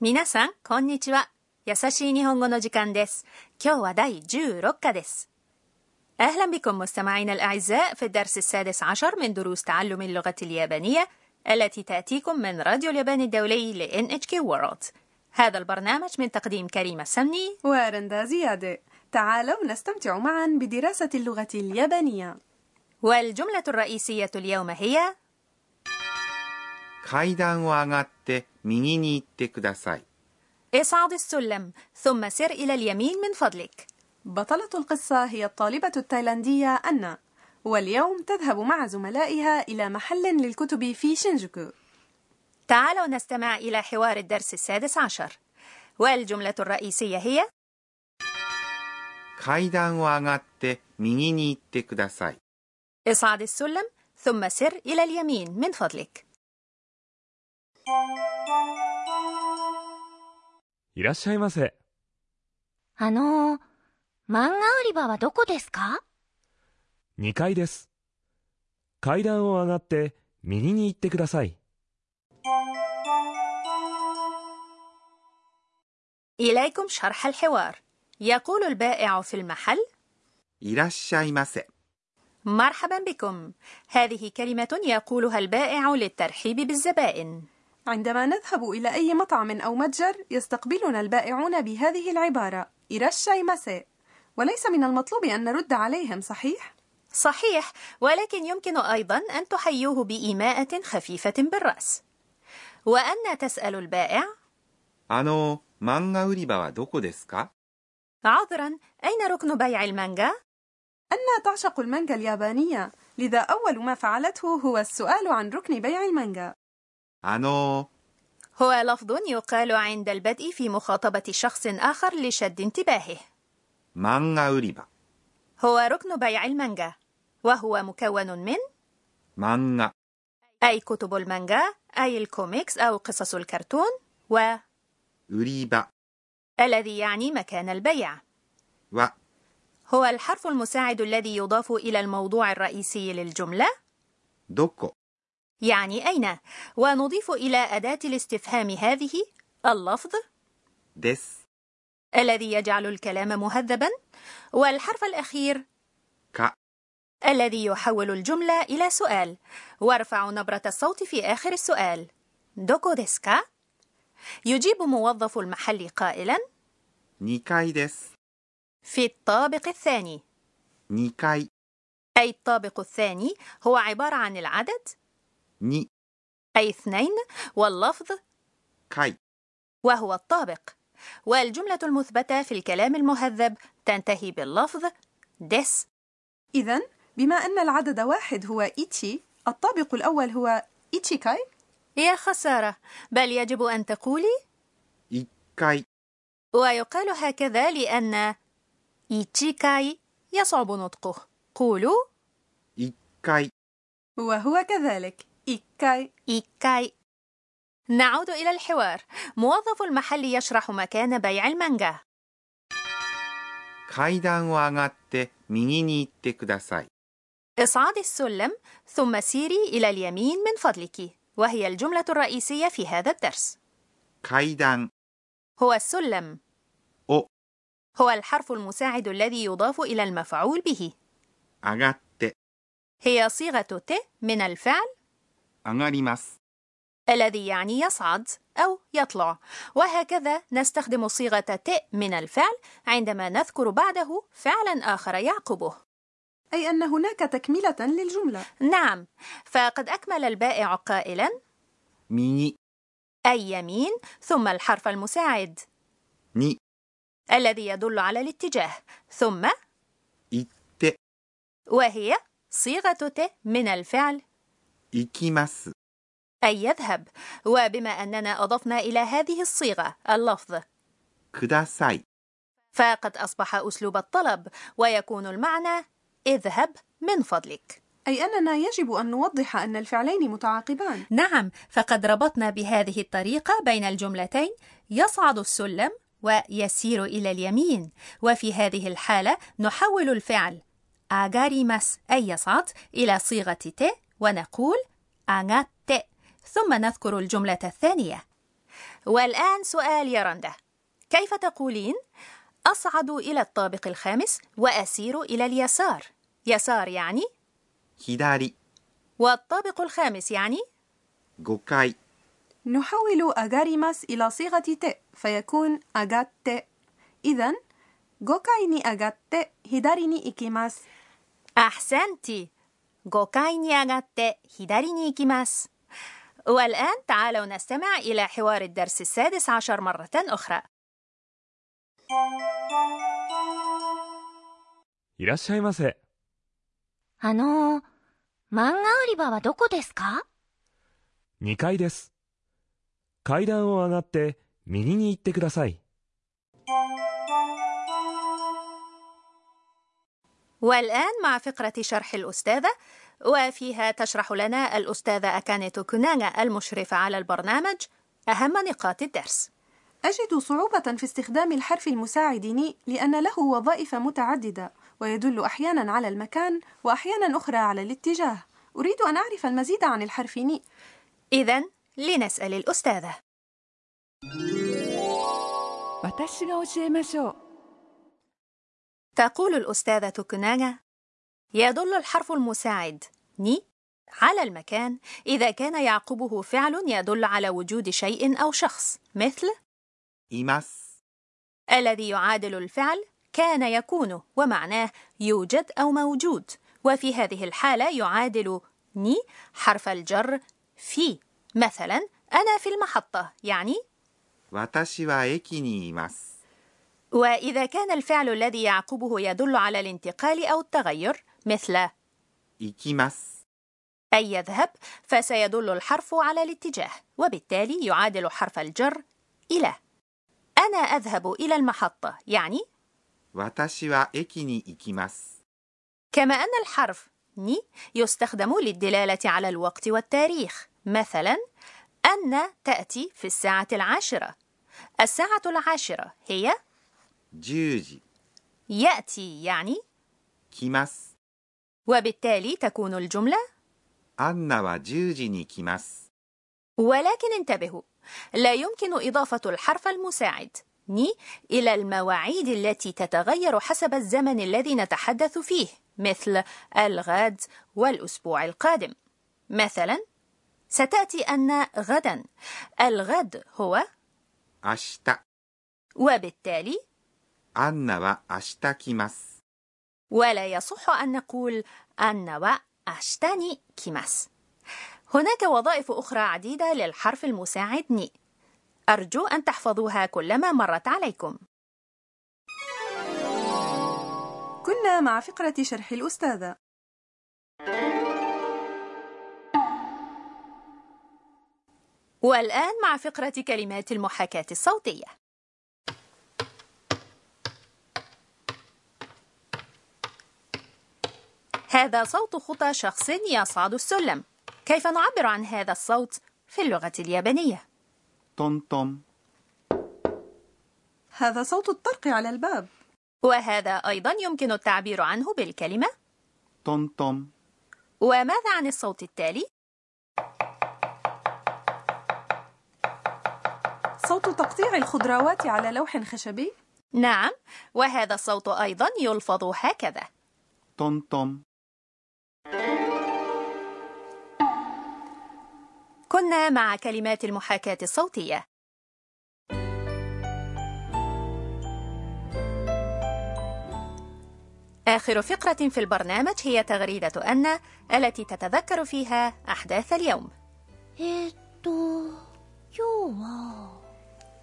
皆さん、こんにちは。優しい日本語の時間です。今日は第16課です。أهلا بكم مستمعينا الأعزاء في الدرس السادس عشر من دروس تعلم اللغة اليابانية التي تأتيكم من راديو اليابان الدولي ل NHK World. هذا البرنامج من تقديم كريمة سمني ورندا زيادة تعالوا نستمتع معا بدراسة اللغة اليابانية والجملة الرئيسية اليوم هي 階段を上がって 右に行ってください。 اصعد السلم ثم سر إلى اليمين من فضلك. بطلة القصة هي الطالبة التايلاندية أنا واليوم تذهب مع زملائها إلى محل للكتب في شينجوكو تعالوا نستمع إلى حوار الدرس السادس عشر والجملة الرئيسية هي 階段を上がって右に行ってください。 اصعد السلم ثم سر إلى اليمين من فضلك いらっしゃいませ。あのー、漫画売り場はどこですか2階です。階段を上がって右に行ってください。 إليكم شرح الحوار يقول البائع في المحل いらっしゃいませ。 مرحبا بكم هذه كلمة يقولها البائع للترحيب بالزبائن عندما نذهب إلى أي مطعم أو متجر يستقبلنا البائعون بهذه العبارة إيراشاي ماسي وليس من المطلوب أن نرد عليهم صحيح؟ صحيح ولكن يمكن أيضا أن تحيوه بإيماءة خفيفة بالرأس وأن تسأل البائع あの、漫画売り場はどこですか عذرا أين ركن بيع المانجا؟ أنا تعشق المانجا اليابانية لذا أول ما فعلته هو السؤال عن ركن بيع المانجا あの、 هو لفظ يقال عند البدء في مخاطبة شخص آخر لشد انتباهه 漫画売り場、 هو ركن بيع المانجا وهو مكون من 漫画、 أي كتب المانجا أي الكوميكس أو قصص الكرتون و 売り場 الذي يعني مكان البيع は هو الحرف المساعد الذي يضاف إلى الموضوع الرئيسي للجملة どこ يعني أين؟ ونضيف إلى أداة الاستفهام هذه اللفظ です الذي يجعل الكلام مهذبا والحرف الأخير か الذي يحول الجملة إلى سؤال. وارفع نبرة الصوت في آخر السؤال. どこですか يجيب موظف المحل قائلا にかいです في الطابق الثاني. にかい أي الطابق الثاني هو عبارة عن العدد؟ に. أي اثنين واللفظ かい. وهو الطابق. والجملة المثبتة في الكلام المهذب تنتهي باللفظ です إذا بما أن العدد واحد هو いち الطابق الأول هو いちかい يا خسارة بل يجب أن تقولي إيكاي. ويقال هكذا لأن いちかい يصعب نطقه. قولوا إيكاي. وهو كذلك. إيكاي إيكاي نعود إلى الحوار موظف المحل يشرح مكان بيع المانجا 階段を上がって右に行ってください。 اصعدي السلم ثم سيري إلى اليمين من فضلك وهي الجملة الرئيسية في هذا الدرس 階段 هو السلم を هو الحرف المساعد الذي يضاف إلى المفعول به 上がって هي صيغة ت من الفعل 上がります。 الذي يعني يصعد أو يطلع وهكذا نستخدم صيغة ت من الفعل عندما نذكر بعده فعلا آخر يعقبه أي أن هناك تكملة للجملة نعم فقد أكمل البائع قائلا 右 أي يمين ثم الحرف المساعد に الذي يدل على الاتجاه ثم 行って、 وهي صيغة ت من الفعل ikimasu أي يذهب. وبما أننا أضفنا إلى هذه الصيغة اللفظ. كداساي. فقد أصبح أسلوب الطلب ويكون المعنى اذهب من فضلك. أي أننا يجب أن نوضح أن الفعلين متعاقبان. نعم فقد ربطنا بهذه الطريقة بين الجملتين يصعد السلم ويسير إلى اليمين. وفي هذه الحالة نحول الفعل أغاريماس أي يصعد إلى صيغة ت ونقول أغات ثم نذكر الجملة الثانية. والآن سؤال يا رندا. كيف تقولين أصعد إلى الطابق الخامس وأسير إلى اليسار؟ يسار يعني؟ 左 والطابق الخامس يعني؟ 5階 نحول أغاريماس إلى صيغة ت فيكون أغات إذا غوكاي ني أغات هيداري ني إيكيماس أحسنتي. 5階に上がって左に行きます والآن تعالوا نستمع إلى حوار الدرس السادس عشر مرة أخرى いらっしゃいませ。あのー、漫画売り場はどこですか2階です。階段を上がって右に行ってください。 والآن مع فقرة شرح الأستاذة وفيها تشرح لنا الأستاذة أكاني توكوناغا المشرفة على البرنامج أهم نقاط الدرس أجد صعوبة في استخدام الحرف المساعد ني لأن له وظائف متعددة ويدل أحيانا على المكان وأحيانا أخرى على الاتجاه أريد أن أعرف المزيد عن الحرف ني إذا لنسأل الأستاذة 私が教えましょう تقول الأستاذة توكوناغا يدل الحرف المساعد ني على المكان إذا كان يعقبه فعل يدل على وجود شيء أو شخص مثل います الذي يعادل الفعل كان يكون ومعناه يوجد أو موجود وفي هذه الحالة يعادل ني حرف الجر في مثلا أنا في المحطة يعني 私は駅にいます وإذا كان الفعل الذي يعقبه يدل على الانتقال أو التغير مثل 行きます أي يذهب فسيدل الحرف على الاتجاه وبالتالي يعادل حرف الجر إلى أنا أذهب إلى المحطة يعني 私は駅に行きます كما أن الحرف ني يستخدم للدلالة على الوقت والتاريخ مثلا أن تأتي في الساعة العاشرة الساعة العاشرة هي 10時 يأتي يعني 来ます وبالتالي تكون الجملة アンナは10時に来ます ولكن انتبهوا لا يمكن إضافة الحرف المساعد ني إلى المواعيد التي تتغير حسب الزمن الذي نتحدث فيه مثل الغد والأسبوع القادم مثلا ستأتي أن غدا الغد هو 明日 وبالتالي أنا وأشتاكيماس ولا يصح أن نقول أنا وأشتاني كيماس هناك وظائف أخرى عديدة للحرف المساعد ني أرجو أن تحفظوها كلما مرت عليكم. كنا مع فقرة شرح الأستاذة. والآن مع فقرة كلمات المحاكاة الصوتية. هذا صوت خطى شخص يصعد السلم كيف نعبر عن هذا الصوت في اللغة اليابانية؟ طن طن هذا صوت الطرق على الباب وهذا أيضا يمكن التعبير عنه بالكلمة طن طن وماذا عن الصوت التالي؟ صوت تقطيع الخضروات على لوح خشبي؟ نعم، وهذا الصوت أيضا يلفظ هكذا. طن طن كنا مع كلمات المحاكاة الصوتية. آخر فقرة في البرنامج هي تغريدة أن التي تتذكر فيها أحداث اليوم.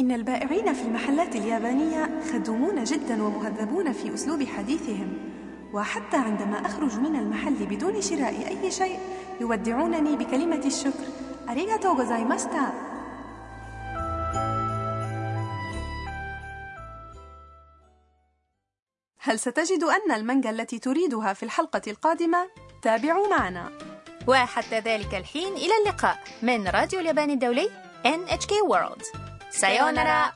إن البائعين في المحلات اليابانية خدومون جدا ومهذبون في أسلوب حديثهم وحتى عندما أخرج من المحل بدون شراء أي شيء يودعونني بكلمة الشكر أريغاتو غوزايماشتا هل ستجد أن المانجا التي تريدها في الحلقة القادمة؟ تابعوا معنا. وحتى ذلك الحين إلى اللقاء من راديو اليابان الدولي NHK World. سايونارا